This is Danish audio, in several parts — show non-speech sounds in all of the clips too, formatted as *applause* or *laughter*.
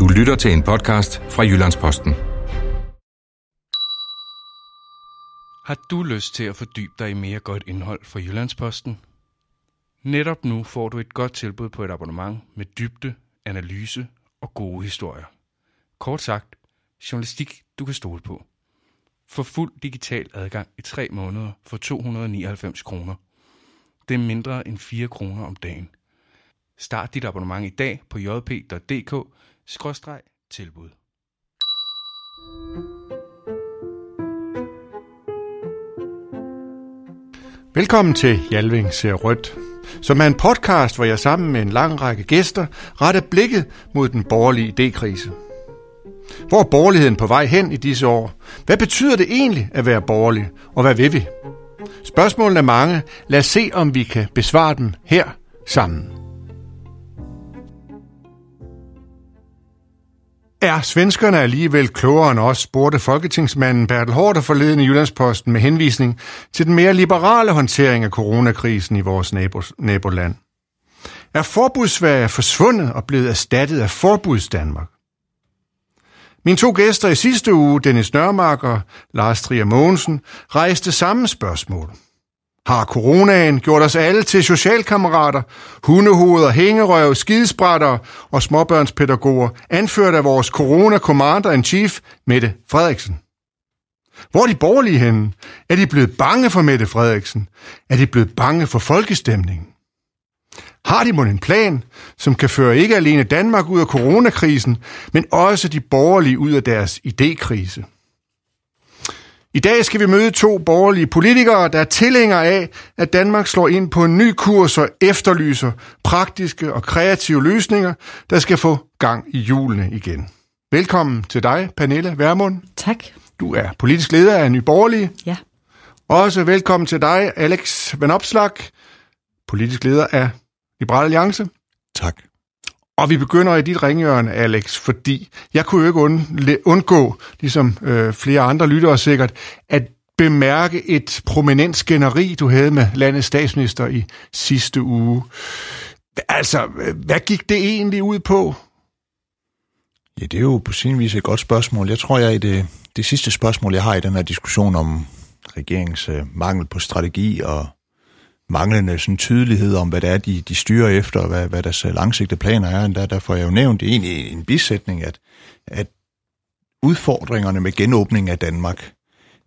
Du lytter til en podcast fra Jyllandsposten. Har du lyst til at fordybe dig i mere godt indhold fra Jyllandsposten? Netop nu får du et godt tilbud på et abonnement med dybde, analyse og gode historier. Kort sagt, journalistik du kan stole på. Få fuld digital adgang i tre måneder for 299 kroner. Det er mindre end 4 kroner om dagen. Start dit abonnement i dag på jp.dk skråstreg tilbud. Velkommen til Jalving ser rødt, som er en podcast, hvor jeg sammen med en lang række gæster retter blikket mod den borgerlige idékrise. Hvor er borgerligheden på vej hen i disse år? Hvad betyder det egentlig at være borgerlig, og hvad vil vi? Spørgsmålene er mange. Lad os se, om vi kan besvare dem her sammen. Er svenskerne alligevel klogere end os, spurgte folketingsmanden Bertel Hårder forleden i Jyllandsposten med henvisning til den mere liberale håndtering af coronakrisen i vores nabos, naboland. Er forbudsværet forsvundet og blevet erstattet af forbuds Danmark? Mine to gæster i sidste uge, Dennis Nørmark og Lars Trier Mogensen, rejste samme spørgsmål. Har coronaen gjort os alle til socialkammerater, hundehoveder, hængerøv, skidesprætter og småbørnspædagoger, anført af vores corona-commander-in-chief, Mette Frederiksen? Hvor er de borgerlige henne? Er de blevet bange for Mette Frederiksen? Er de blevet bange for folkestemningen? Har de måske en plan, som kan føre ikke alene Danmark ud af coronakrisen, men også de borgerlige ud af deres idékrise? I dag skal vi møde to borgerlige politikere, der er tilhængere af, at Danmark slår ind på en ny kurs og efterlyser praktiske og kreative løsninger, der skal få gang i julene igen. Velkommen til dig, Pernille Vermund. Tak. Du er politisk leder af Ny Borgerlige. Ja. Også velkommen til dig, Alex Van Opslag, politisk leder af Liberal Alliance. Tak. Og vi begynder i dit ringhjørne, Alex, fordi jeg kunne jo ikke und- undgå, ligesom øh, flere andre lyttere sikkert, at bemærke et prominent skænderi, du havde med landets statsminister i sidste uge. Altså, hvad gik det egentlig ud på? Ja, det er jo på sin vis et godt spørgsmål. Jeg tror, jeg i det, det sidste spørgsmål, jeg har i den her diskussion om regeringens øh, mangel på strategi og manglende sådan, tydelighed om, hvad det er, de, de styrer efter, og hvad, hvad deres øh, langsigtede planer er. Der, der får jeg jo nævnt egentlig en, bisætning, at, at udfordringerne med genåbning af Danmark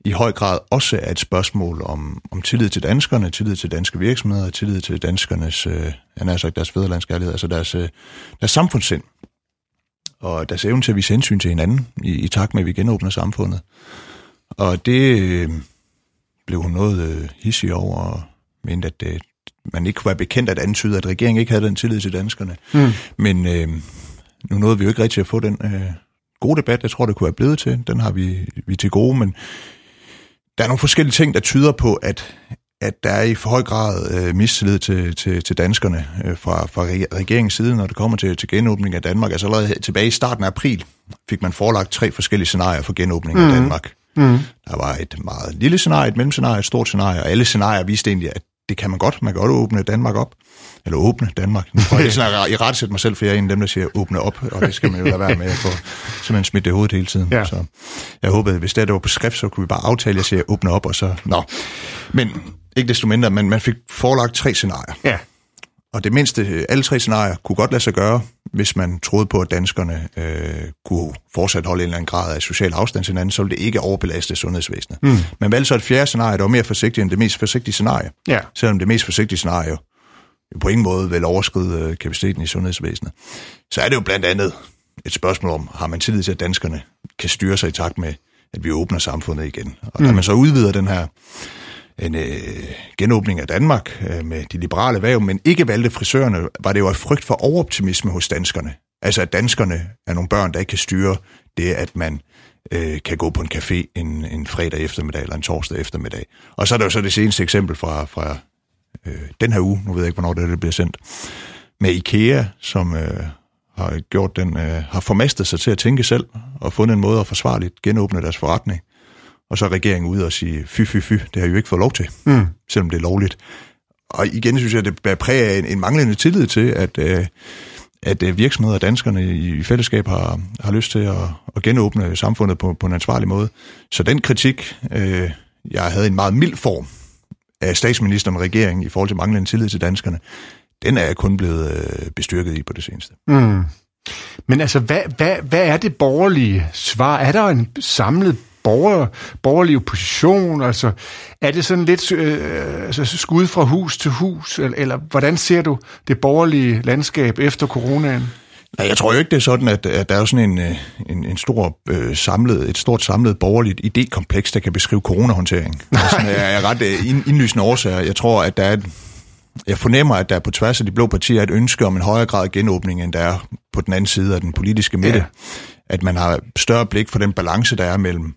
i høj grad også er et spørgsmål om, om tillid til danskerne, tillid til danske virksomheder, tillid til danskernes, øh, han har sagt deres fædrelandskærlighed, altså deres, øh, deres samfundssind og deres evne til at vise hensyn til hinanden i, i takt med, at vi genåbner samfundet. Og det øh, blev hun noget øh, hissig over, og mente, at øh, man ikke kunne være bekendt at antyde, at regeringen ikke havde den tillid til danskerne. Mm. Men øh, nu nåede vi jo ikke rigtig at få den øh, gode debat, jeg tror, det kunne være blevet til. Den har vi, vi til gode, men der er nogle forskellige ting, der tyder på, at, at der er i for høj grad øh, mistillid til, til, til danskerne øh, fra, fra regeringens side, når det kommer til, til genåbning af Danmark. Altså allerede tilbage i starten af april fik man forelagt tre forskellige scenarier for genåbning mm. af Danmark. Mm. Der var et meget lille scenarie, et mellemscenarie, et stort scenarie, og alle scenarier viste egentlig, at det kan man godt. Man kan godt åbne Danmark op. Eller åbne Danmark. Nu får jeg sådan i ret mig selv, for jeg er en af dem, der siger åbne op, og det skal man jo lade være med at få simpelthen smidt det hovedet hele tiden. Ja. Så jeg håbede, hvis det var på skrift, så kunne vi bare aftale, at jeg siger åbne op, og så... Nå. Men ikke desto mindre, men man fik forelagt tre scenarier. Ja. Og det mindste, alle tre scenarier kunne godt lade sig gøre, hvis man troede på, at danskerne øh, kunne fortsat holde en eller anden grad af social afstand til hinanden, så ville det ikke overbelaste sundhedsvæsenet. Mm. Men valgte så et fjerde scenarie, der var mere forsigtigt end det mest forsigtige scenarie. Ja. Selvom det mest forsigtige scenarie jo på ingen måde vil overskride øh, kapaciteten i sundhedsvæsenet. Så er det jo blandt andet et spørgsmål om, har man tillid til, at danskerne kan styre sig i takt med, at vi åbner samfundet igen. Og mm. kan man så udvide den her en øh, genåbning af Danmark øh, med de liberale væv, men ikke valgte frisørerne, var det jo af frygt for overoptimisme hos danskerne. Altså at danskerne er nogle børn, der ikke kan styre det, at man øh, kan gå på en café en, en fredag eftermiddag eller en torsdag eftermiddag. Og så er der jo så det seneste eksempel fra, fra øh, den her uge, nu ved jeg ikke, hvornår det, det bliver sendt, med IKEA, som øh, har gjort den, øh, har formastet sig til at tænke selv og fundet en måde at forsvarligt genåbne deres forretning og så er regeringen ude og sige, fy, fy, fy, det har I jo ikke fået lov til, mm. selvom det er lovligt. Og igen synes jeg, det bærer præg af en, en manglende tillid til, at, øh, at øh, virksomheder og danskerne i fællesskab har, har lyst til at, at genåbne samfundet på, på en ansvarlig måde. Så den kritik, øh, jeg havde en meget mild form af statsministeren og regeringen i forhold til manglende tillid til danskerne, den er jeg kun blevet øh, bestyrket i på det seneste. Mm. Men altså, hvad, hvad, hvad er det borgerlige svar? Er der en samlet borger, borgerlig opposition? Altså, er det sådan lidt øh, altså, skud fra hus til hus? Eller, eller hvordan ser du det borgerlige landskab efter coronaen? Nej, jeg tror jo ikke, det er sådan, at, at der er sådan en, øh, en, en stor, øh, samlet, et stort samlet borgerligt idékompleks, der kan beskrive coronahåndtering. *laughs* Altså, jeg er ret øh, indlysende årsager. Jeg tror, at der er jeg fornemmer, at der på tværs af de blå partier er et ønske om en højere grad genåbning, end der er på den anden side af den politiske midte. Ja. At man har større blik for den balance, der er mellem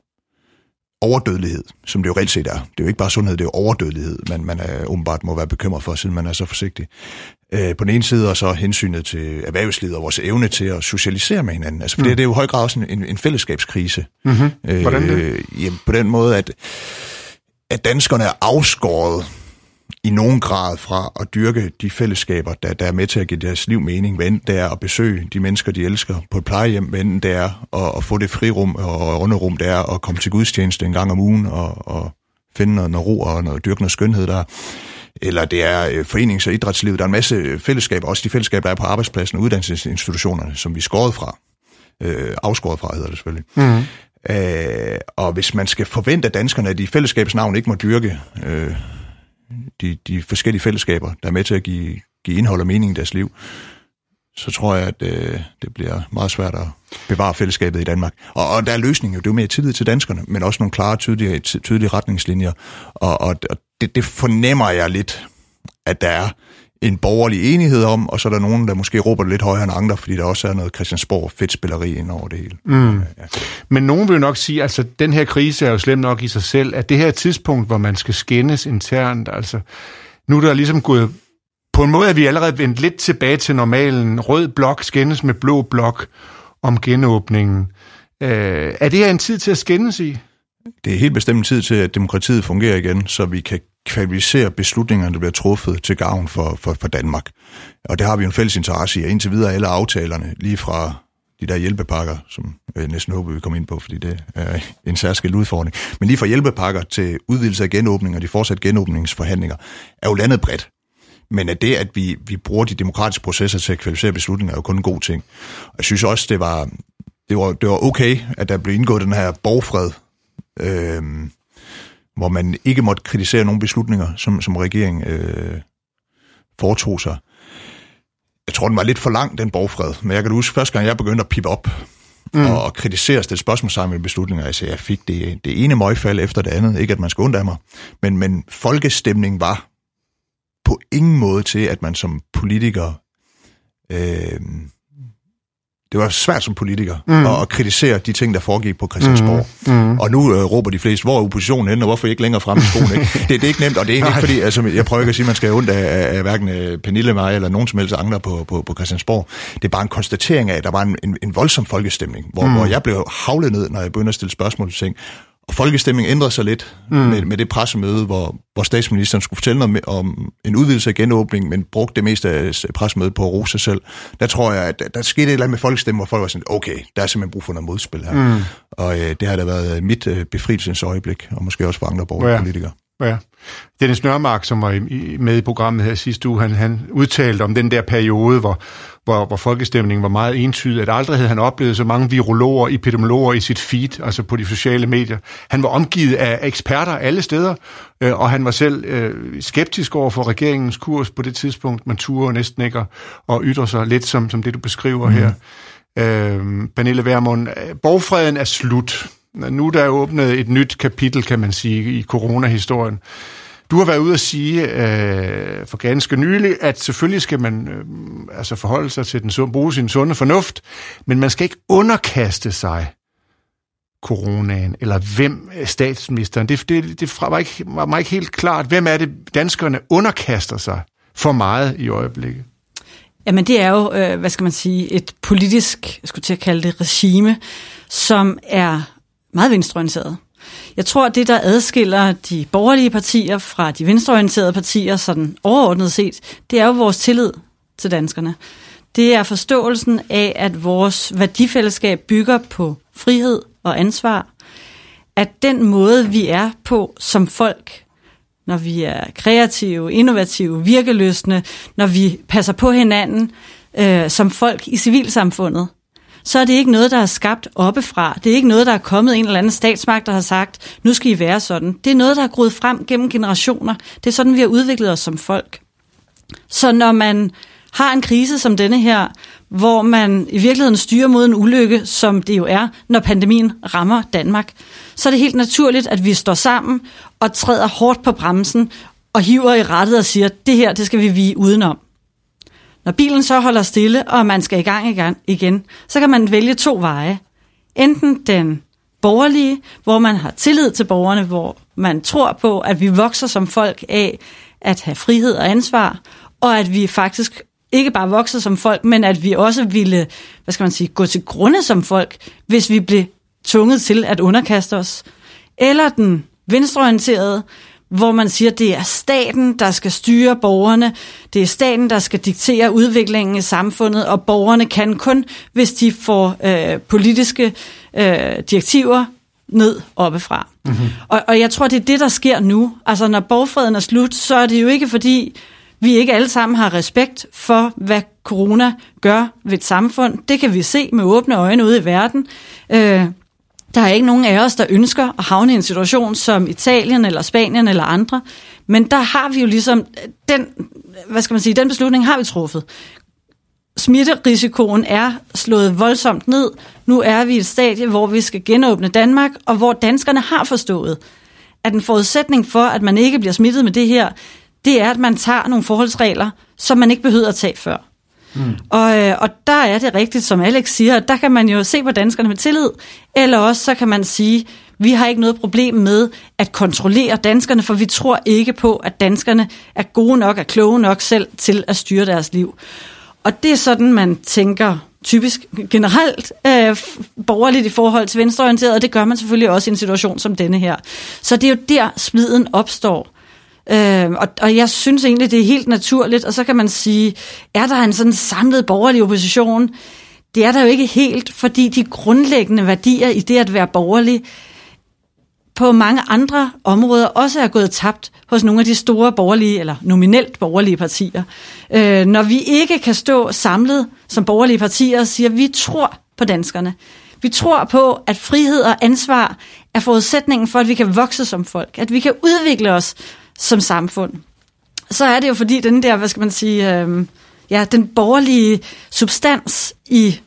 overdødelighed, som det jo reelt set er. Det er jo ikke bare sundhed, det er jo overdødelighed, man, man er åbenbart må være bekymret for, siden man er så forsigtig. Øh, på den ene side, og så hensynet til erhvervslivet og vores evne til at socialisere med hinanden. Altså, for mm. det, det er jo i høj grad også en, en fællesskabskrise. Mm-hmm. Hvordan det? Øh, jamen, på den måde, at, at danskerne er afskåret i nogen grad fra at dyrke de fællesskaber, der, der er med til at give deres liv mening, hvad det er at besøge de mennesker, de elsker på et plejehjem, hvad det er at, at få det frirum og underrum, det er at komme til gudstjeneste en gang om ugen og, og finde noget, noget ro og noget dyrkende skønhed der eller det er øh, forenings- og idrætslivet. Der er en masse fællesskaber, også de fællesskaber, der er på arbejdspladsen og uddannelsesinstitutionerne, som vi er skåret fra. Øh, afskåret fra, hedder det selvfølgelig. Mm. Øh, og hvis man skal forvente af danskerne, at de fællesskabs navn ikke må dyrke øh, de, de forskellige fællesskaber, der er med til at give, give indhold og mening i deres liv, så tror jeg, at øh, det bliver meget svært at bevare fællesskabet i Danmark. Og, og der er løsningen jo, det er jo mere tillid til danskerne, men også nogle klare, tydelige, tydelige retningslinjer. Og, og, og det, det fornemmer jeg lidt, at der er en borgerlig enighed om, og så er der nogen, der måske råber det lidt højere end andre, fordi der også er noget Christiansborg fedtspilleri ind over det hele. Mm. Ja. Men nogen vil jo nok sige, altså den her krise er jo slem nok i sig selv, at det her tidspunkt, hvor man skal skændes internt, altså nu er der ligesom gået på en måde er vi allerede vendt lidt tilbage til normalen. Rød blok skændes med blå blok om genåbningen. Øh, er det her en tid til at skændes i? Det er helt bestemt tid til, at demokratiet fungerer igen, så vi kan kvalificere beslutningerne, der bliver truffet til gavn for, for, for Danmark. Og det har vi jo en fælles interesse i, og indtil videre alle aftalerne, lige fra de der hjælpepakker, som jeg næsten håber, vi kommer ind på, fordi det er en særskilt udfordring. Men lige fra hjælpepakker til udvidelse af genåbning og de fortsatte genåbningsforhandlinger, er jo landet bredt. Men at det, at vi, vi bruger de demokratiske processer til at kvalificere beslutninger, er jo kun en god ting. Og jeg synes også, det var, det var, det var okay, at der blev indgået den her borgfred, øh, hvor man ikke måtte kritisere nogle beslutninger, som, som regeringen øh, foretog sig. Jeg tror, den var lidt for lang, den borgfred. Men jeg kan huske, første gang jeg begyndte at pippe op mm. og, og kritisere stille spørgsmål med beslutninger, altså jeg fik det, det ene møgfald efter det andet. Ikke at man skal undre mig. Men, men folkestemning var på ingen måde til, at man som politiker... Øh, det var svært som politiker mm. at, at kritisere de ting, der foregik på Christiansborg. Mm. Mm. Og nu øh, råber de fleste, hvor er oppositionen henne, og hvorfor ikke længere frem i skolen? *laughs* Ikke? Det, det er ikke nemt, og det er ikke fordi, altså, jeg prøver ikke at sige, at man skal have ondt af, af, af hverken øh, Pernille, mig eller nogen som helst andre på, på, på Christiansborg. Det er bare en konstatering af, at der var en, en, en voldsom folkestemning, hvor, mm. hvor jeg blev havlet ned, når jeg begyndte at stille spørgsmål til ting. Og folkestemningen ændrede sig lidt mm. med, med det pressemøde, hvor, hvor statsministeren skulle fortælle noget om en udvidelse af genåbning, men brugte det meste af pressemødet på at rose sig selv. Der tror jeg, at der skete et eller andet med folkestemningen, hvor folk var sådan, okay, der er simpelthen brug for noget modspil her. Mm. Og øh, det har da været mit øh, befrielsens øjeblik, og måske også for andre borgerlige ja. politikere. Ja. Dennis Nørmark, som var med i programmet her sidste uge, han, han udtalte om den der periode, hvor, hvor, hvor folkestemningen var meget entydig, at aldrig havde han oplevet så mange virologer og epidemiologer i sit feed, altså på de sociale medier. Han var omgivet af eksperter alle steder, øh, og han var selv øh, skeptisk over for regeringens kurs på det tidspunkt. Man turde næsten ikke at, ytre sig lidt som, som det, du beskriver mm. her. Øh, Pernille Vermund, borgfreden er slut. Nu der er åbnet et nyt kapitel, kan man sige, i coronahistorien. Du har været ude at sige øh, for ganske nylig, at selvfølgelig skal man øh, altså forholde sig til den bruge sin sunde fornuft, men man skal ikke underkaste sig coronaen, eller hvem er statsministeren. Det, det, det var, ikke, var mig ikke helt klart. Hvem er det, danskerne underkaster sig for meget i øjeblikket? Jamen det er jo, øh, hvad skal man sige, et politisk, jeg skulle til at kalde det, regime, som er meget venstreorienteret. Jeg tror, at det, der adskiller de borgerlige partier fra de venstreorienterede partier, sådan overordnet set, det er jo vores tillid til danskerne. det er forståelsen af, at vores værdifællesskab bygger på frihed og ansvar. At den måde, vi er på som folk, når vi er kreative, innovative, virkeløsne, når vi passer på hinanden øh, som folk i civilsamfundet, så er det ikke noget, der er skabt oppefra. Det er ikke noget, der er kommet en eller anden statsmagt, der har sagt, nu skal I være sådan. Det er noget, der er groet frem gennem generationer. Det er sådan, vi har udviklet os som folk. Så når man har en krise som denne her, hvor man i virkeligheden styrer mod en ulykke, som det jo er, når pandemien rammer Danmark, så er det helt naturligt, at vi står sammen og træder hårdt på bremsen og hiver i rettet og siger, det her, det skal vi vige udenom. Når bilen så holder stille, og man skal i gang igen, så kan man vælge to veje. Enten den borgerlige, hvor man har tillid til borgerne, hvor man tror på, at vi vokser som folk af at have frihed og ansvar, og at vi faktisk ikke bare vokser som folk, men at vi også ville, hvad skal man sige, gå til grunde som folk, hvis vi blev tvunget til at underkaste os. Eller den venstreorienterede, hvor man siger, at det er staten, der skal styre borgerne, det er staten, der skal diktere udviklingen i samfundet, og borgerne kan kun, hvis de får øh, politiske øh, direktiver ned oppefra. Mm-hmm. Og, og jeg tror, det er det, der sker nu. Altså, når borgfreden er slut, så er det jo ikke fordi, vi ikke alle sammen har respekt for, hvad corona gør ved et samfund. Det kan vi se med åbne øjne ude i verden. Øh, der er ikke nogen af os, der ønsker at havne i en situation som Italien eller Spanien eller andre. Men der har vi jo ligesom øh, den, hvad skal man sige, den beslutning har vi truffet. Smitterisikoen er slået voldsomt ned. Nu er vi i et stadie, hvor vi skal genåbne Danmark, og hvor danskerne har forstået, at en forudsætning for, at man ikke bliver smittet med det her, det er, at man tager nogle forholdsregler, som man ikke behøver at tage før. Mm. Og, øh, og der er det rigtigt, som Alex siger, der kan man jo se på danskerne med tillid, eller også så kan man sige, vi har ikke noget problem med at kontrollere danskerne, for vi tror ikke på, at danskerne er gode nok, er kloge nok selv til at styre deres liv. Og det er sådan, man tænker typisk generelt øh, borgerligt i forhold til venstreorienteret, og det gør man selvfølgelig også i en situation som denne her. Så det er jo der, spliden opstår. Øh, og, og jeg synes egentlig, det er helt naturligt, og så kan man sige, er der en sådan samlet borgerlig opposition? Det er der jo ikke helt, fordi de grundlæggende værdier i det at være borgerlig, på mange andre områder også er gået tabt hos nogle af de store borgerlige, eller nominelt borgerlige partier. Øh, når vi ikke kan stå samlet som borgerlige partier og siger, at vi tror på danskerne. Vi tror på, at frihed og ansvar er forudsætningen for, at vi kan vokse som folk, at vi kan udvikle os som samfund, så er det jo fordi den der, hvad skal man sige, øh, ja, den borgerlige substans i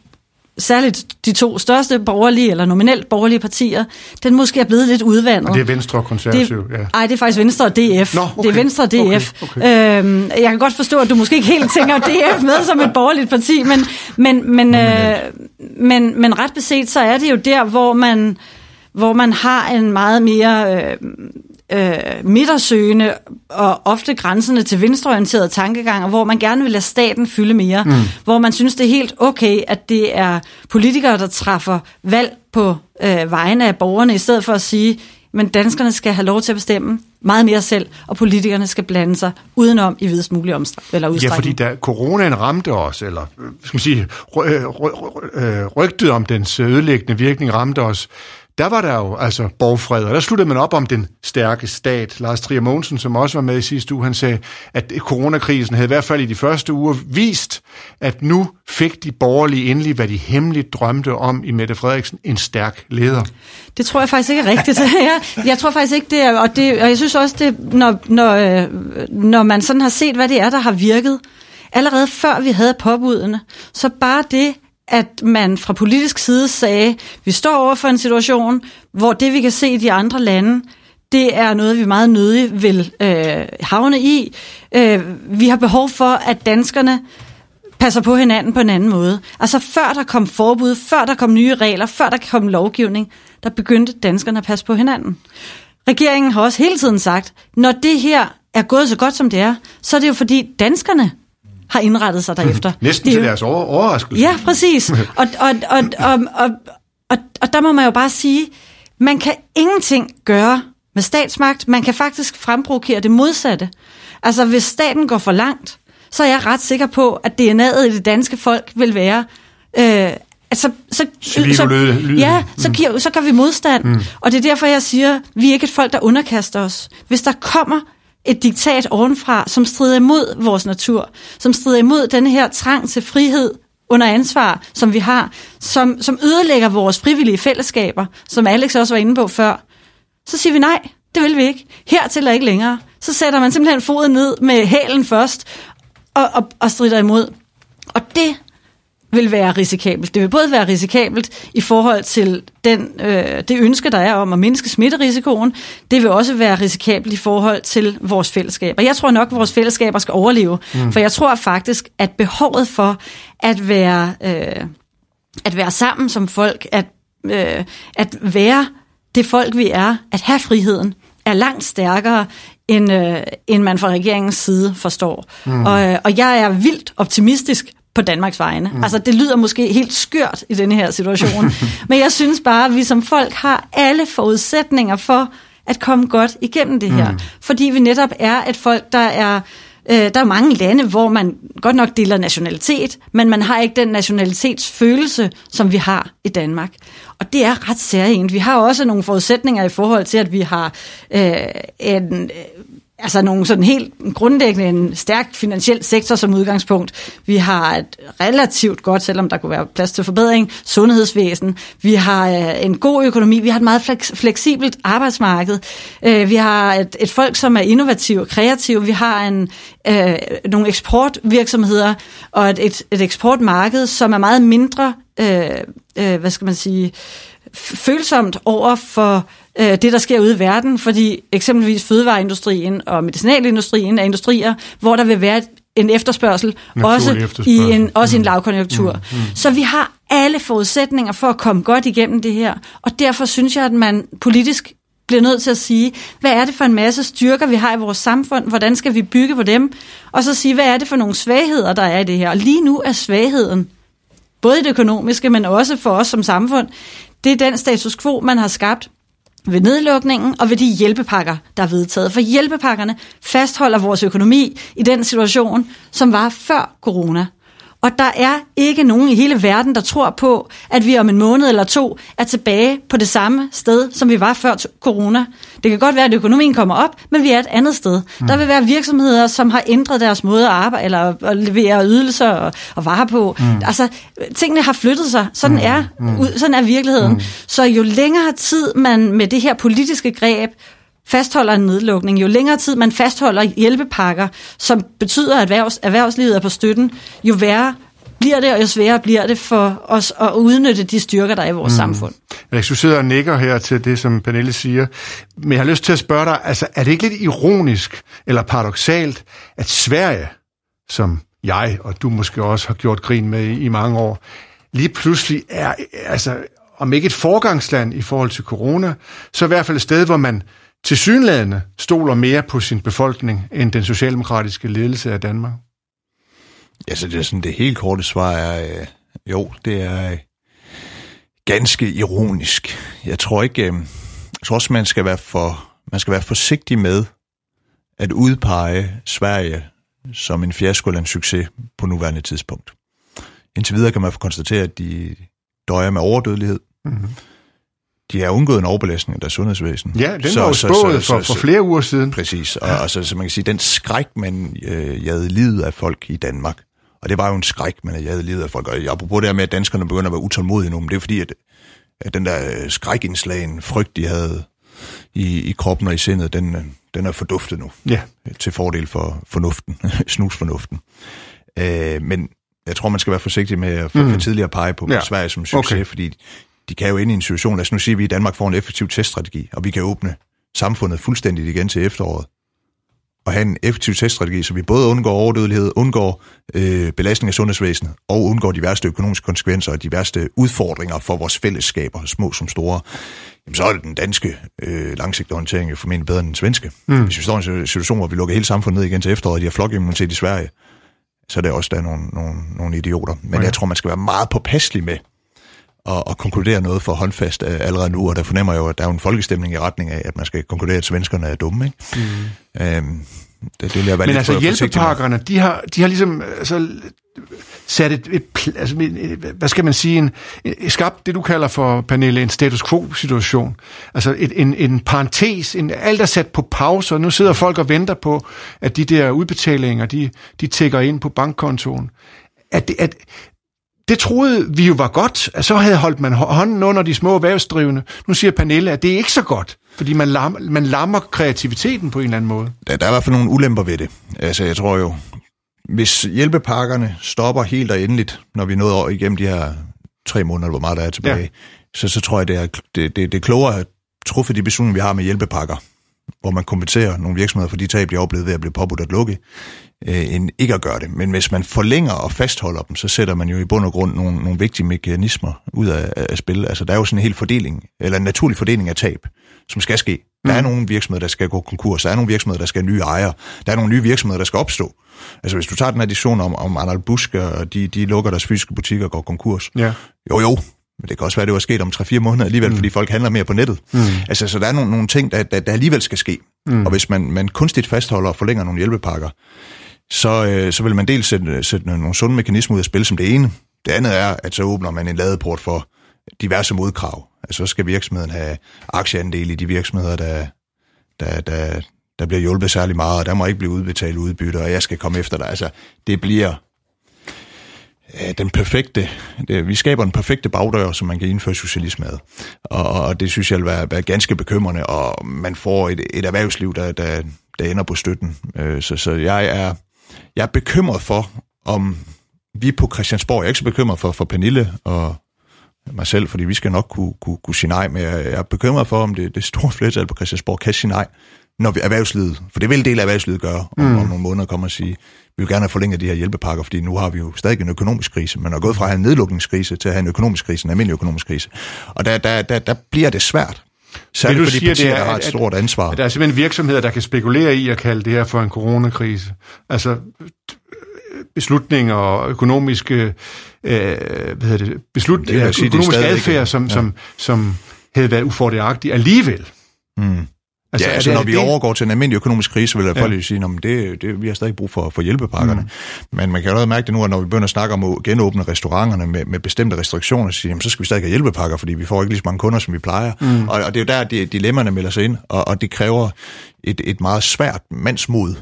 særligt de to største borgerlige, eller nominelt borgerlige partier, den måske er blevet lidt udvandet. Og det er Venstre og Konservativ, ja. Nej, det er faktisk Venstre og DF. Nå, okay. Det er Venstre og DF. Okay, okay. Øhm, jeg kan godt forstå, at du måske ikke helt tænker *laughs* DF med som et borgerligt parti, men, men, men, øh, men, men ret beset, så er det jo der, hvor man, hvor man har en meget mere... Øh, øh, midtersøgende og ofte grænsende til venstreorienterede tankeganger, hvor man gerne vil lade staten fylde mere, mm. hvor man synes, det er helt okay, at det er politikere, der træffer valg på øh, vegne af borgerne, i stedet for at sige, men danskerne skal have lov til at bestemme meget mere selv, og politikerne skal blande sig udenom i videst mulig omstræk, eller udstrækning. Ja, fordi da coronaen ramte os, eller skal man sige, øh, rygtet om dens ødelæggende virkning ramte os, der var der jo altså borgfred, og der sluttede man op om den stærke stat. Lars Trier Mogensen, som også var med i sidste uge, han sagde, at coronakrisen havde i hvert fald i de første uger vist, at nu fik de borgerlige endelig, hvad de hemmeligt drømte om i Mette Frederiksen, en stærk leder. Det tror jeg faktisk ikke er rigtigt. *laughs* jeg, jeg tror faktisk ikke det er, og, det, og jeg synes også, det, når, når, øh, når man sådan har set, hvad det er, der har virket, allerede før vi havde påbudene, så bare det, at man fra politisk side sagde, vi står over for en situation, hvor det vi kan se i de andre lande, det er noget, vi meget nødig vil øh, havne i. Øh, vi har behov for, at danskerne passer på hinanden på en anden måde. Altså før der kom forbud, før der kom nye regler, før der kom lovgivning, der begyndte danskerne at passe på hinanden. Regeringen har også hele tiden sagt, når det her er gået så godt som det er, så er det jo fordi danskerne har indrettet sig derefter. *laughs* Næsten det, til deres over, overraskelse. Ja, præcis. Og, og, og, og, og, og, og der må man jo bare sige, man kan ingenting gøre med statsmagt. Man kan faktisk fremprovokere det modsatte. Altså, hvis staten går for langt, så er jeg ret sikker på, at DNA'et i det danske folk vil være... Øh, Altså, så, så, ulydighed. ja, så, giver, så gør vi modstand. Mm. Og det er derfor, jeg siger, vi er ikke et folk, der underkaster os. Hvis der kommer et diktat ovenfra, som strider imod vores natur, som strider imod den her trang til frihed under ansvar, som vi har, som, som ødelægger vores frivillige fællesskaber, som Alex også var inde på før, så siger vi nej, det vil vi ikke. Hertil er ikke længere. Så sætter man simpelthen foden ned med hælen først og, og, og strider imod. Og det vil være risikabelt. Det vil både være risikabelt i forhold til den, øh, det ønske, der er om at mindske smitterisikoen. Det vil også være risikabelt i forhold til vores fællesskaber. Jeg tror nok, at vores fællesskaber skal overleve, mm. for jeg tror faktisk, at behovet for at være, øh, at være sammen som folk, at, øh, at være det folk, vi er, at have friheden, er langt stærkere, end, øh, end man fra regeringens side forstår. Mm. Og, øh, og jeg er vildt optimistisk på Danmarks vegne. Mm. Altså, det lyder måske helt skørt i denne her situation, *laughs* men jeg synes bare, at vi som folk har alle forudsætninger for at komme godt igennem det her. Mm. Fordi vi netop er et folk, der er... Øh, der er mange lande, hvor man godt nok deler nationalitet, men man har ikke den nationalitetsfølelse, som vi har i Danmark. Og det er ret særligt. Vi har også nogle forudsætninger i forhold til, at vi har øh, en altså nogle sådan helt grundlæggende en stærk finansiel sektor som udgangspunkt. Vi har et relativt godt, selvom der kunne være plads til forbedring, sundhedsvæsen. Vi har øh, en god økonomi. Vi har et meget fleksibelt arbejdsmarked. Øh, vi har et, et folk, som er innovative og kreative. Vi har en, øh, nogle eksportvirksomheder og et, et, et eksportmarked, som er meget mindre, øh, øh, hvad skal man sige, følsomt over for øh, det, der sker ude i verden, fordi eksempelvis fødevareindustrien og medicinalindustrien er industrier, hvor der vil være en efterspørgsel, Naturlig også, efterspørgsel. i en, også mm. i en lavkonjunktur. Mm. Mm. Så vi har alle forudsætninger for at komme godt igennem det her, og derfor synes jeg, at man politisk bliver nødt til at sige, hvad er det for en masse styrker, vi har i vores samfund, hvordan skal vi bygge på dem, og så sige, hvad er det for nogle svagheder, der er i det her. Og lige nu er svagheden, både i det økonomiske, men også for os som samfund, det er den status quo, man har skabt ved nedlukningen og ved de hjælpepakker, der er vedtaget. For hjælpepakkerne fastholder vores økonomi i den situation, som var før corona. Og der er ikke nogen i hele verden, der tror på, at vi om en måned eller to er tilbage på det samme sted, som vi var før corona. Det kan godt være, at økonomien kommer op, men vi er et andet sted. Mm. Der vil være virksomheder, som har ændret deres måde at arbejde, eller at levere ydelser og, og varer på. Mm. Altså, tingene har flyttet sig. Sådan, mm. er, mm. sådan er virkeligheden. Mm. Så jo længere tid man med det her politiske greb fastholder en nedlukning, jo længere tid man fastholder hjælpepakker, som betyder, at erhvervs, erhvervslivet er på støtten, jo værre bliver det, og jo sværere bliver det for os at udnytte de styrker, der er i vores mm. samfund. Jeg du sidder og nikker her til det, som Pernille siger, men jeg har lyst til at spørge dig, altså er det ikke lidt ironisk eller paradoxalt, at Sverige, som jeg og du måske også har gjort grin med i, i mange år, lige pludselig er, altså om ikke et forgangsland i forhold til corona, så i hvert fald et sted, hvor man til synlædende stoler mere på sin befolkning end den socialdemokratiske ledelse af Danmark? Ja, så det er sådan det helt korte svar er, øh, jo, det er øh, ganske ironisk. Jeg tror ikke, øh, jeg tror også, man skal være for, man skal være forsigtig med at udpege Sverige som en fiasko eller en succes på nuværende tidspunkt. Indtil videre kan man få konstatere, at de døjer med overdødelighed. Mm-hmm de har undgået en overbelastning af deres sundhedsvæsen. Ja, den så, var jo spået for, for flere uger siden. Præcis, og, ja. og så, så man kan sige, den skræk, man øh, jagede livet af folk i Danmark, og det var jo en skræk, man jagede livet af folk, og apropos det her med, at danskerne begynder at være utålmodige nu, men det er fordi, at, at den der øh, skrækindslagen, frygt, de havde i, i kroppen og i sindet, den, øh, den er forduftet nu. Ja. Til fordel for fornuften, *laughs* snusfornuften. Øh, men jeg tror, man skal være forsigtig med at for, mm. for tidligere pege på ja. Sverige som succes, okay. fordi de kan jo ind i en situation, lad os nu sige, at vi i Danmark får en effektiv teststrategi, og vi kan åbne samfundet fuldstændigt igen til efteråret. Og have en effektiv teststrategi, så vi både undgår overdødelighed, undgår øh, belastning af sundhedsvæsenet, og undgår de værste økonomiske konsekvenser og de værste udfordringer for vores fællesskaber, små som store. Jamen, så er det den danske øh, langsigtede orientering formentlig bedre end den svenske. Mm. Hvis vi står i en situation, hvor vi lukker hele samfundet ned igen til efteråret, og de har flokimmunitet i Sverige, så er det også der er nogle, nogle, nogle idioter. Men okay. jeg tror, man skal være meget påpasselig med, at, at konkludere noget for håndfast uh, allerede nu, og der fornemmer jeg jo, at der er en folkestemning i retning af, at man skal konkludere, at svenskerne er dumme. Ikke? Mm. Øhm, Det, det vil jeg være Men altså hjælpepakkerne, de har, de har ligesom altså, sat et, et altså, hvad skal man sige, en, en, skabt det, du kalder for, Pernille, en status quo-situation. Altså et, en, en parentes, en, alt er sat på pause, og nu sidder folk og venter på, at de der udbetalinger, de, de tækker ind på bankkontoen. At, det- at, det troede vi jo var godt, at så havde holdt man hånden under de små erhvervsdrivende. Nu siger Pernille, at det er ikke så godt, fordi man lammer, man lammer kreativiteten på en eller anden måde. der, der er i hvert fald nogle ulemper ved det. Altså, jeg tror jo, hvis hjælpepakkerne stopper helt og endeligt, når vi nået over igennem de her tre måneder, hvor meget der er tilbage, ja. så, så tror jeg, det er, det, det, det er klogere at truffe de beslutninger, vi har med hjælpepakker, hvor man kompenserer nogle virksomheder for de tab, de har oplevet ved at blive påbudt at lukke, øh, end ikke at gøre det. Men hvis man forlænger og fastholder dem, så sætter man jo i bund og grund nogle, nogle vigtige mekanismer ud af, af spil. Altså, der er jo sådan en hel fordeling, eller en naturlig fordeling af tab, som skal ske. Der er nogle virksomheder, der skal gå konkurs, der er nogle virksomheder, der skal have nye ejere, der er nogle nye virksomheder, der skal opstå. Altså, hvis du tager den her diskussion om, om Arnold Busk, og de, de lukker deres fysiske butikker og går konkurs, Ja. jo, jo. Men det kan også være, at det var sket om 3-4 måneder alligevel, mm. fordi folk handler mere på nettet. Mm. Altså, så der er nogle, nogle ting, der, der, der alligevel skal ske. Mm. Og hvis man, man kunstigt fastholder og forlænger nogle hjælpepakker, så, øh, så vil man dels sætte, sætte nogle sunde mekanismer ud af spil som det ene. Det andet er, at så åbner man en ladeport for diverse modkrav. Altså, så skal virksomheden have aktieandel i de virksomheder, der, der, der, der bliver hjulpet særlig meget, og der må ikke blive udbetalt udbytte, og jeg skal komme efter dig. Altså, det bliver den perfekte, det, vi skaber den perfekte bagdør, som man kan indføre socialisme med. Og, og det synes jeg vil være, være ganske bekymrende, og man får et, et erhvervsliv, der, der, der ender på støtten. Øh, så, så jeg er, jeg er bekymret for, om vi på Christiansborg, jeg er ikke så bekymret for, for Pernille og mig selv, fordi vi skal nok kunne, kunne, kunne sige nej, men jeg, jeg er bekymret for, om det, det store flertal på Christiansborg kan sige nej, når vi erhvervslivet, for det vil en del af erhvervslivet gøre, om, mm. om nogle måneder kommer og sige, vi vil gerne have forlænget de her hjælpepakker, fordi nu har vi jo stadig en økonomisk krise, men er gået fra at have en nedlukningskrise til at have en økonomisk krise, en almindelig økonomisk krise. Og der, der, der, der bliver det svært. Særligt du for de siger, det partier, er, der har et stort ansvar. At der er simpelthen virksomheder, der kan spekulere i at kalde det her for en coronakrise. Altså beslutninger og økonomiske øh, hvad hedder det, beslut, Det jeg sige, det er økonomisk adfærd, som, ja. som, som havde været ufordelagtige alligevel. Mm. Altså, ja, altså det- når vi det- overgår til en almindelig økonomisk krise, vil jeg Ja. folk jo sige, at det, det, vi har stadig brug for, for hjælpepakkerne. Mm. Men man kan jo også mærke det nu, at når vi begynder at snakke om at genåbne restauranterne med, med bestemte restriktioner, så, siger, jamen, så skal vi stadig have hjælpepakker, fordi vi får ikke lige så mange kunder, som vi plejer. Mm. Og, og det er jo der, de, dilemmaerne melder sig ind, og, og det kræver et, et meget svært mandsmod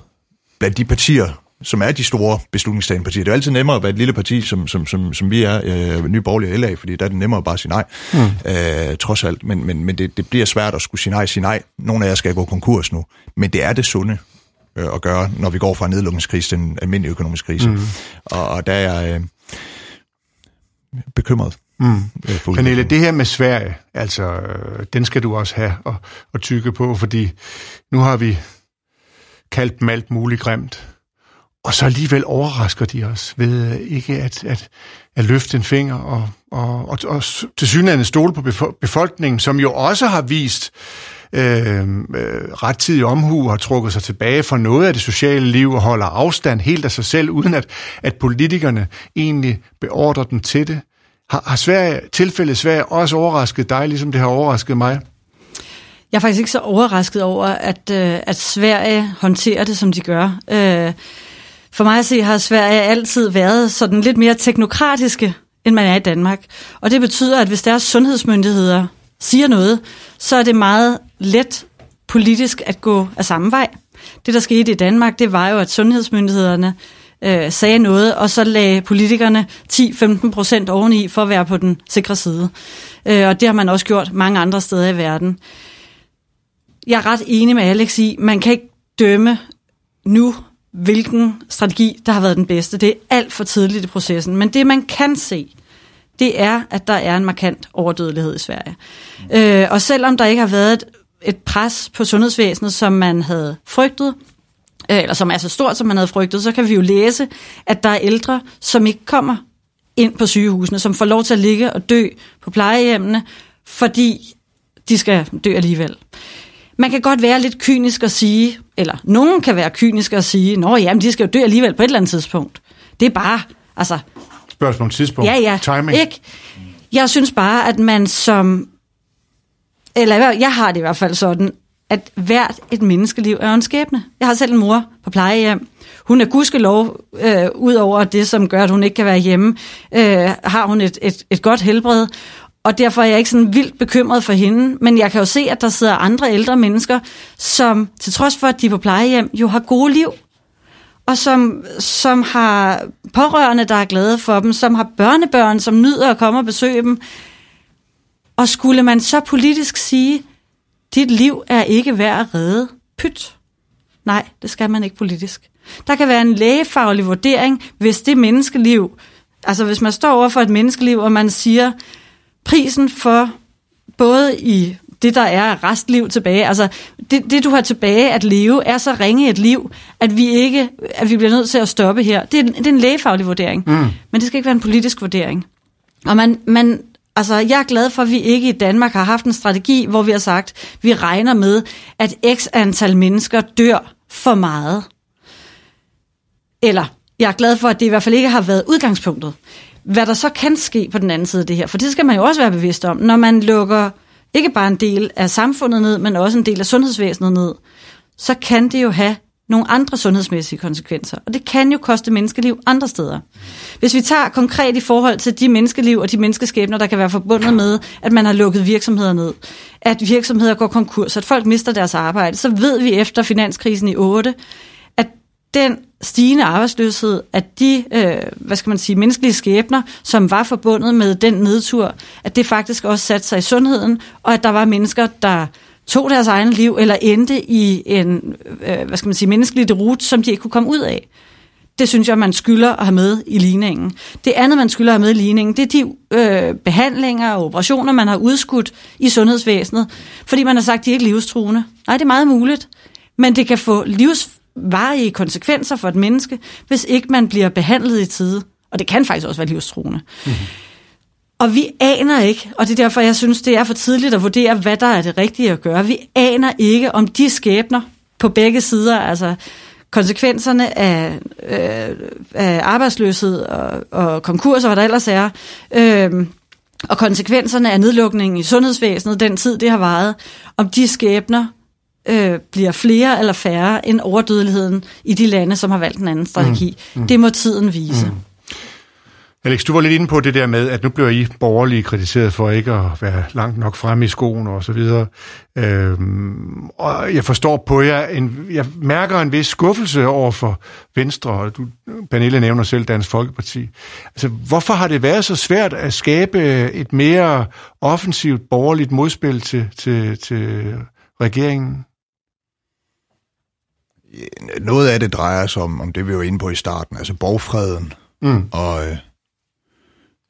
blandt de partier, som er de store beslutningstagende partier. Det er jo altid nemmere at være et lille parti, som, som, som, som vi er, øh, Nye Borgerlige og LA, fordi der er det nemmere at bare sige nej, mm. øh, trods alt. Men, men, men det, det bliver svært at skulle sige nej, sige nej. Nogle af jer skal gå konkurs nu. Men det er det sunde øh, at gøre, når vi går fra en nedlukningskrise til en almindelig økonomisk krise. Mm. Og, og der er jeg øh, bekymret. Mm. Øh, Pernille, det her med Sverige, altså, øh, den skal du også have og, og tykke på, fordi nu har vi kaldt dem alt muligt grimt. Og så alligevel overrasker de os ved øh, ikke at, at, at løfte en finger og, og, og, og til synligheden stole på befo- befolkningen, som jo også har vist øh, øh, rettidig omhu og har trukket sig tilbage fra noget af det sociale liv og holder afstand helt af sig selv, uden at, at politikerne egentlig beordrer dem til det. Har, har Sverige, tilfældet Sverige også overrasket dig, ligesom det har overrasket mig? Jeg er faktisk ikke så overrasket over, at, øh, at Sverige håndterer det, som de gør. Øh, for mig at se har Sverige altid været sådan lidt mere teknokratiske, end man er i Danmark. Og det betyder, at hvis deres sundhedsmyndigheder siger noget, så er det meget let politisk at gå af samme vej. Det, der skete i Danmark, det var jo, at sundhedsmyndighederne øh, sagde noget, og så lagde politikerne 10-15 procent oveni for at være på den sikre side. Øh, og det har man også gjort mange andre steder i verden. Jeg er ret enig med Alex i, man kan ikke dømme nu, hvilken strategi, der har været den bedste. Det er alt for tidligt i processen. Men det, man kan se, det er, at der er en markant overdødelighed i Sverige. Øh, og selvom der ikke har været et, et pres på sundhedsvæsenet, som man havde frygtet, øh, eller som er så stort, som man havde frygtet, så kan vi jo læse, at der er ældre, som ikke kommer ind på sygehusene, som får lov til at ligge og dø på plejehjemmene, fordi de skal dø alligevel. Man kan godt være lidt kynisk og sige, eller nogen kan være kynisk og sige, nå jamen, de skal jo dø alligevel på et eller andet tidspunkt. Det er bare, altså, Spørgsmål om tidspunkt. Ja, ja. Timing. Ikke? Jeg synes bare, at man som... Eller jeg har det i hvert fald sådan. at hvert et menneskeliv er en skæbne. Jeg har selv en mor på plejehjem. Hun er gudskelov, øh, ud over det, som gør, at hun ikke kan være hjemme, øh, har hun et, et, et godt helbred. Og derfor er jeg ikke sådan vildt bekymret for hende. Men jeg kan jo se, at der sidder andre ældre mennesker, som til trods for, at de er på plejehjem, jo har gode liv. Og som, som har pårørende, der er glade for dem, som har børnebørn, som nyder at komme og besøge dem. Og skulle man så politisk sige, dit liv er ikke værd at redde, pyt. Nej, det skal man ikke politisk. Der kan være en lægefaglig vurdering, hvis det menneskeliv, altså hvis man står over for et menneskeliv, og man siger, prisen for både i det, der er restliv tilbage, altså det, det, du har tilbage at leve, er så ringe et liv, at vi ikke, at vi bliver nødt til at stoppe her. Det er, det er en lægefaglig vurdering, mm. men det skal ikke være en politisk vurdering. Og man, man, altså, jeg er glad for, at vi ikke i Danmark har haft en strategi, hvor vi har sagt, at vi regner med, at x antal mennesker dør for meget. Eller, jeg er glad for, at det i hvert fald ikke har været udgangspunktet. Hvad der så kan ske på den anden side af det her, for det skal man jo også være bevidst om, når man lukker ikke bare en del af samfundet ned, men også en del af sundhedsvæsenet ned, så kan det jo have nogle andre sundhedsmæssige konsekvenser. Og det kan jo koste menneskeliv andre steder. Hvis vi tager konkret i forhold til de menneskeliv og de menneskeskæbner, der kan være forbundet med, at man har lukket virksomheder ned, at virksomheder går konkurs, at folk mister deres arbejde, så ved vi efter finanskrisen i 8, den stigende arbejdsløshed, at de, øh, hvad skal man sige, menneskelige skæbner, som var forbundet med den nedtur, at det faktisk også satte sig i sundheden, og at der var mennesker, der tog deres egen liv, eller endte i en, øh, hvad skal man sige, menneskelig rute, som de ikke kunne komme ud af. Det synes jeg, man skylder at have med i ligningen. Det andet, man skylder at have med i ligningen, det er de øh, behandlinger og operationer, man har udskudt i sundhedsvæsenet, fordi man har sagt, at de er ikke livstruende. Nej, det er meget muligt, men det kan få livs livsvarige konsekvenser for et menneske, hvis ikke man bliver behandlet i tide. Og det kan faktisk også være livstruende. Mm-hmm. Og vi aner ikke, og det er derfor, jeg synes, det er for tidligt at vurdere, hvad der er det rigtige at gøre. Vi aner ikke, om de skæbner på begge sider, altså konsekvenserne af, øh, af arbejdsløshed og, og konkurs og hvad der ellers er, øh, og konsekvenserne af nedlukningen i sundhedsvæsenet, den tid det har varet, om de skæbner øh, bliver flere eller færre end overdødeligheden i de lande, som har valgt en anden strategi. Mm. Mm. Det må tiden vise. Mm. Alex, du var lidt inde på det der med, at nu bliver I borgerlige kritiseret for ikke at være langt nok fremme i skoen og så videre. Øhm, og jeg forstår på jer, en, jeg mærker en vis skuffelse over for Venstre, og du, Pernille nævner selv Dansk Folkeparti. Altså, hvorfor har det været så svært at skabe et mere offensivt borgerligt modspil til, til, til regeringen? Noget af det drejer sig om, om det vi var inde på i starten, altså borgfreden mm. og øh,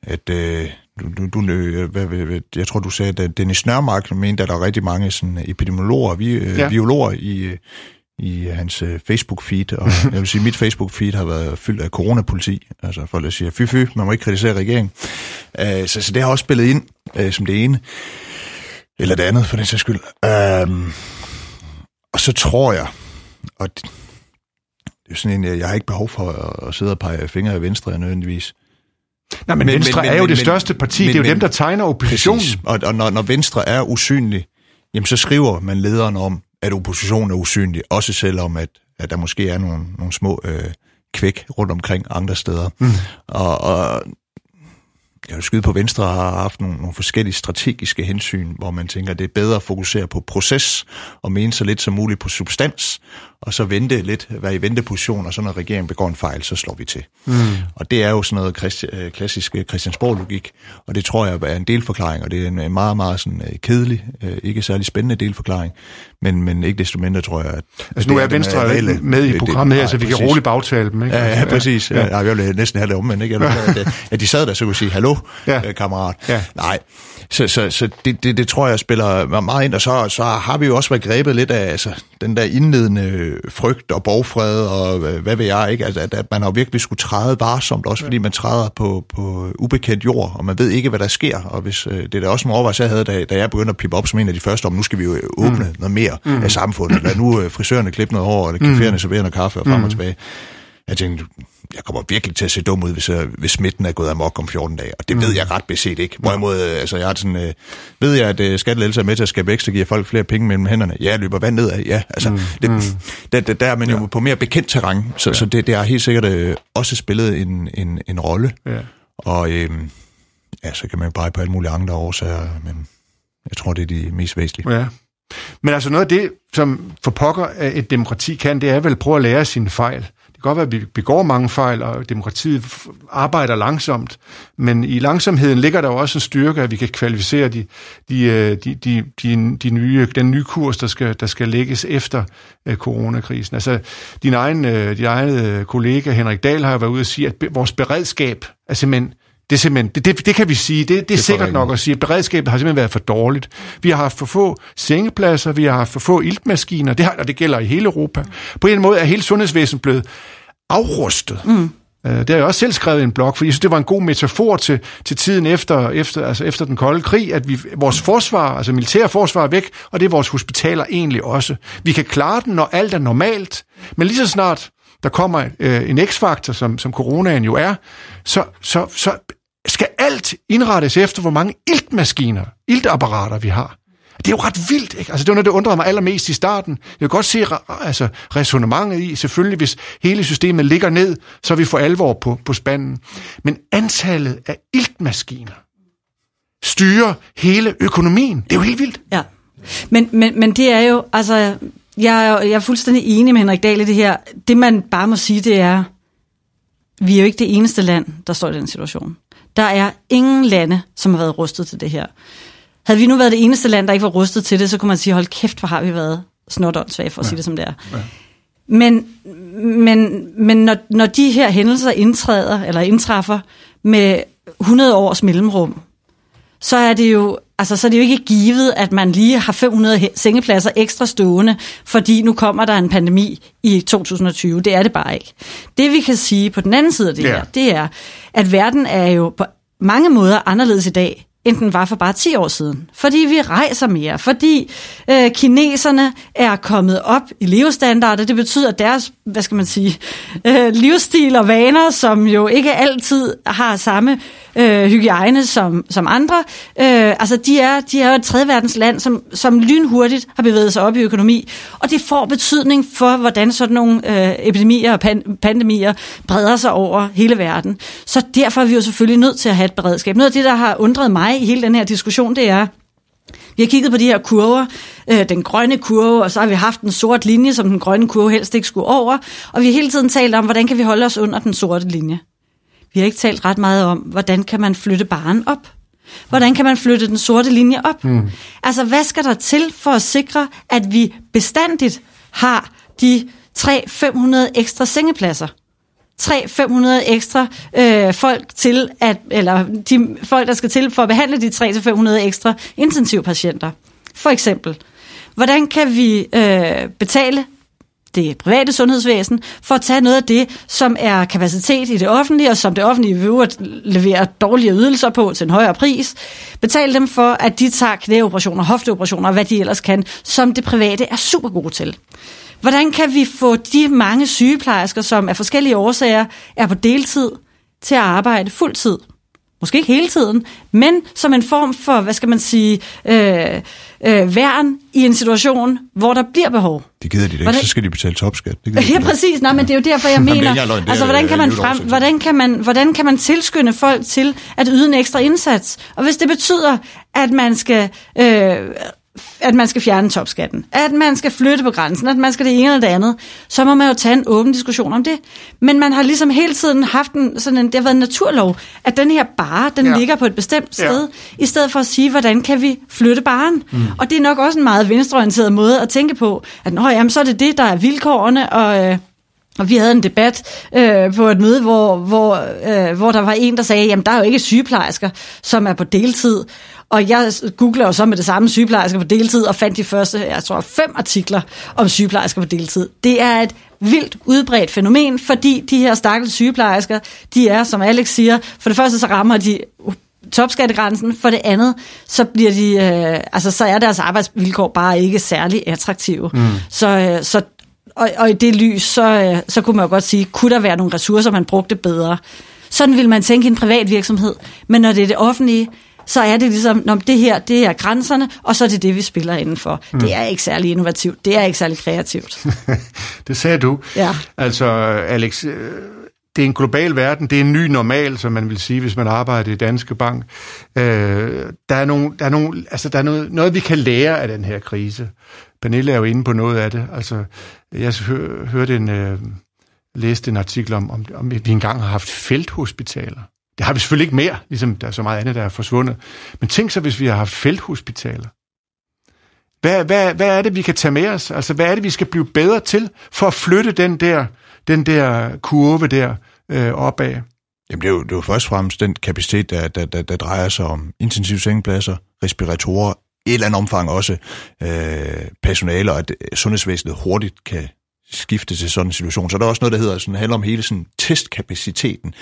at øh, du, du, øh, hvad, hvad, jeg tror, du sagde, at Dennis Nørmark mente, at der er rigtig mange sådan, epidemiologer, vi, øh, ja. biologer i, øh, i hans øh, Facebook-feed, og *laughs* jeg vil sige, mit Facebook-feed har været fyldt af coronapoliti, altså folk, der siger, fy fy, man må ikke kritisere regeringen. Øh, så, så det har også spillet ind øh, som det ene, eller det andet, for den sags skyld. Øh, og så tror jeg, og det, det er sådan en, jeg, har ikke behov for at, at sidde og pege fingre af venstre nødvendigvis, Nej, men, men Venstre men, er jo men, det største parti. Men, det er jo men, dem, der tegner oppositionen. Præcis. Og, og når, når Venstre er usynlig, jamen så skriver man lederen om, at oppositionen er usynlig. Også selvom, at, at der måske er nogle, nogle små øh, kvæk rundt omkring andre steder. Mm. Og, og jeg vil skyde på Venstre har haft nogle, nogle forskellige strategiske hensyn, hvor man tænker, at det er bedre at fokusere på proces og mene så lidt som muligt på substans, og så vente lidt, være i venteposition, og så når regeringen begår en fejl, så slår vi til. Mm. Og det er jo sådan noget christi, øh, klassisk øh, Christiansborg-logik, og det tror jeg er en delforklaring, og det er en meget, meget sådan, øh, kedelig, ikke særlig spændende delforklaring, men, men ikke desto mindre tror jeg, at... Altså nu er Venstre reelle, med i programmet det, her, så vi præcis. kan roligt bagtale dem, ikke? Ja, ja præcis. Ja. Ja, jeg vil næsten have det om, men ikke? *laughs* At, at de sad der, så kunne sige, hallo, ja. kammerat. Ja. Nej, så, så, så det, det, det tror jeg spiller meget ind, og så, så har vi jo også været grebet lidt af altså, den der indledende frygt og borgfred og hvad ved jeg, ikke? Altså, at, at man har virkelig skulle træde varsomt, også fordi man træder på, på ubekendt jord, og man ved ikke, hvad der sker, og hvis, øh, det er da også en overvejelse, jeg havde, da, da jeg begyndte at pippe op som en af de første, om nu skal vi jo åbne mm. noget mere mm. af samfundet, lad nu øh, frisørerne klippe noget hår, eller caféerne mm. servere noget kaffe og frem mm. og tilbage. Jeg tænkte, jeg kommer virkelig til at se dum ud, hvis, jeg, hvis smitten er gået amok om 14 dage. Og det mm. ved jeg ret beset ikke. Hvorimod, øh, altså, jeg har sådan, øh, ved jeg, at øh, skattelædelser er med til at skabe vækst og give folk flere penge mellem hænderne. Ja, jeg løber vand nedad. Ja, altså, mm. det, mm. Der, der, der er man jo ja. på mere bekendt terræn, så, ja. så det, det har helt sikkert øh, også spillet en, en, en rolle. Ja. Og øh, ja, så kan man jo bare på alle mulige andre årsager, men jeg tror, det er de mest væsentlige. Ja. Men altså noget af det, som for pokker et demokrati kan, det er vel at prøve at lære sine fejl. Det kan godt være, at vi begår mange fejl, og demokratiet arbejder langsomt, men i langsomheden ligger der jo også en styrke, at vi kan kvalificere de, de, øh, de, de, de, de nye, den nye kurs, der skal, der skal lægges efter øh, coronakrisen. Altså, din egen, øh, din egen kollega Henrik Dahl har jo været ude og sige, at vores beredskab er simpelthen det er simpelthen, det, det, det kan vi sige, det, det, det er sikkert nok at sige, at beredskabet har simpelthen været for dårligt. Vi har haft for få sengepladser, vi har haft for få iltmaskiner, det har, og det gælder i hele Europa. På en måde er hele sundhedsvæsenet blevet afrustet. Mm. Øh, det har jeg også selv skrevet i en blog, for jeg synes, det var en god metafor til, til tiden efter, efter, altså efter den kolde krig, at vi, vores forsvar, altså militære forsvar er væk, og det er vores hospitaler egentlig også. Vi kan klare den, når alt er normalt, men lige så snart der kommer øh, en x-faktor, som, som coronaen jo er, så, så, så skal alt indrettes efter, hvor mange iltmaskiner, iltapparater vi har. Det er jo ret vildt, ikke? Altså, det var noget, der undrede mig allermest i starten. Jeg kan godt se altså, resonemanget i, selvfølgelig, hvis hele systemet ligger ned, så vi får alvor på, på spanden. Men antallet af iltmaskiner styrer hele økonomien. Det er jo helt vildt. Ja, men, men, men det er jo, altså, jeg er, jeg er fuldstændig enig med Henrik Dahl i det her. Det, man bare må sige, det er, vi er jo ikke det eneste land, der står i den situation. Der er ingen lande, som har været rustet til det her. Havde vi nu været det eneste land, der ikke var rustet til det, så kunne man sige, hold kæft, hvor har vi været snotåndssvage, for at ja. sige det som det er. Ja. Men, men, men når, når de her hændelser indtræder, eller indtræffer med 100 års mellemrum, så er det jo altså, så er det jo ikke givet, at man lige har 500 sengepladser ekstra stående, fordi nu kommer der en pandemi i 2020. Det er det bare ikke. Det vi kan sige på den anden side af det ja. her, det er, at verden er jo på mange måder anderledes i dag, end den var for bare 10 år siden. Fordi vi rejser mere, fordi øh, kineserne er kommet op i levestandarder. Det betyder, at deres, hvad skal man sige, *laughs* øh, livsstil og vaner, som jo ikke altid har samme øh, hygiejne som, som andre, øh, altså de er, de er jo et tredje land, som, som lynhurtigt har bevæget sig op i økonomi, og det får betydning for, hvordan sådan nogle øh, epidemier og pan, pandemier breder sig over hele verden. Så derfor er vi jo selvfølgelig nødt til at have et beredskab. Noget af det, der har undret mig i hele den her diskussion, det er, vi har kigget på de her kurver, øh, den grønne kurve, og så har vi haft en sort linje, som den grønne kurve helst ikke skulle over, og vi har hele tiden talt om, hvordan kan vi holde os under den sorte linje. Vi har ikke talt ret meget om, hvordan kan man flytte baren op? Hvordan kan man flytte den sorte linje op? Mm. Altså, hvad skal der til for at sikre, at vi bestandigt har de 300-500 ekstra sengepladser? 300-500 ekstra øh, folk til at, eller de folk, der skal til for at behandle de 300-500 ekstra intensivpatienter. For eksempel, hvordan kan vi øh, betale det private sundhedsvæsen, for at tage noget af det, som er kapacitet i det offentlige, og som det offentlige vil at levere dårlige ydelser på til en højere pris. Betale dem for, at de tager knæoperationer, hofteoperationer og hvad de ellers kan, som det private er super gode til. Hvordan kan vi få de mange sygeplejersker, som af forskellige årsager er på deltid, til at arbejde fuldtid? Måske ikke hele tiden, men som en form for, hvad skal man sige, øh, øh, værn i en situation, hvor der bliver behov. Det gider de ikke, hvordan? så skal de betale topskat. Det de ja, præcis. Nej, men det er jo derfor, jeg mener, Jamen, altså, hvordan kan, man frem, hvordan, kan man, hvordan kan man tilskynde folk til at yde en ekstra indsats? Og hvis det betyder, at man skal øh, at man skal fjerne topskatten, at man skal flytte på grænsen, at man skal det ene eller det andet, så må man jo tage en åben diskussion om det. Men man har ligesom hele tiden haft en, sådan en, det har været en naturlov, at den her bare, den ja. ligger på et bestemt sted, ja. i stedet for at sige, hvordan kan vi flytte baren? Mm. Og det er nok også en meget venstreorienteret måde at tænke på, at Nå, jamen, så er det det, der er vilkårene, og... Øh, og vi havde en debat øh, på et møde, hvor, hvor, øh, hvor der var en, der sagde, jamen der er jo ikke sygeplejersker, som er på deltid. Og jeg googler jo så med det samme sygeplejersker på deltid, og fandt de første, jeg tror, fem artikler om sygeplejersker på deltid. Det er et vildt udbredt fænomen, fordi de her stakkels sygeplejersker, de er, som Alex siger, for det første så rammer de topskattegrænsen, for det andet, så bliver de, øh, altså så er deres arbejdsvilkår bare ikke særlig attraktive. Mm. Så, øh, så og, og i det lys, så, øh, så kunne man jo godt sige, kunne der være nogle ressourcer, man brugte bedre? Sådan vil man tænke i en privat virksomhed. Men når det er det offentlige, så er det ligesom, når det her, det er grænserne, og så er det det, vi spiller indenfor. Mm. Det er ikke særlig innovativt, det er ikke særlig kreativt. *laughs* det sagde du. Ja. Altså, Alex, øh, det er en global verden, det er en ny normal, som man vil sige, hvis man arbejder i Danske Bank. Øh, der er, nogle, der er, nogle, altså, der er noget, noget, vi kan lære af den her krise. Pernille er jo inde på noget af det. Altså, jeg hørte en, øh, læste en artikel om, om, om, vi engang har haft felthospitaler. Det har vi selvfølgelig ikke mere, ligesom der er så meget andet, der er forsvundet. Men tænk så, hvis vi har haft felthospitaler. Hvad, hvad, hvad er det, vi kan tage med os? Altså, hvad er det, vi skal blive bedre til for at flytte den der, den der kurve der øh, opad? Jamen, det er, jo, det er jo først og fremmest den kapacitet, der, der, der, der drejer sig om intensiv sengepladser, respiratorer, et eller andet omfang også øh, personale, og at øh, sundhedsvæsenet hurtigt kan skifte til sådan en situation. Så der er også noget, der hedder, sådan, handler om hele sådan, testkapaciteten.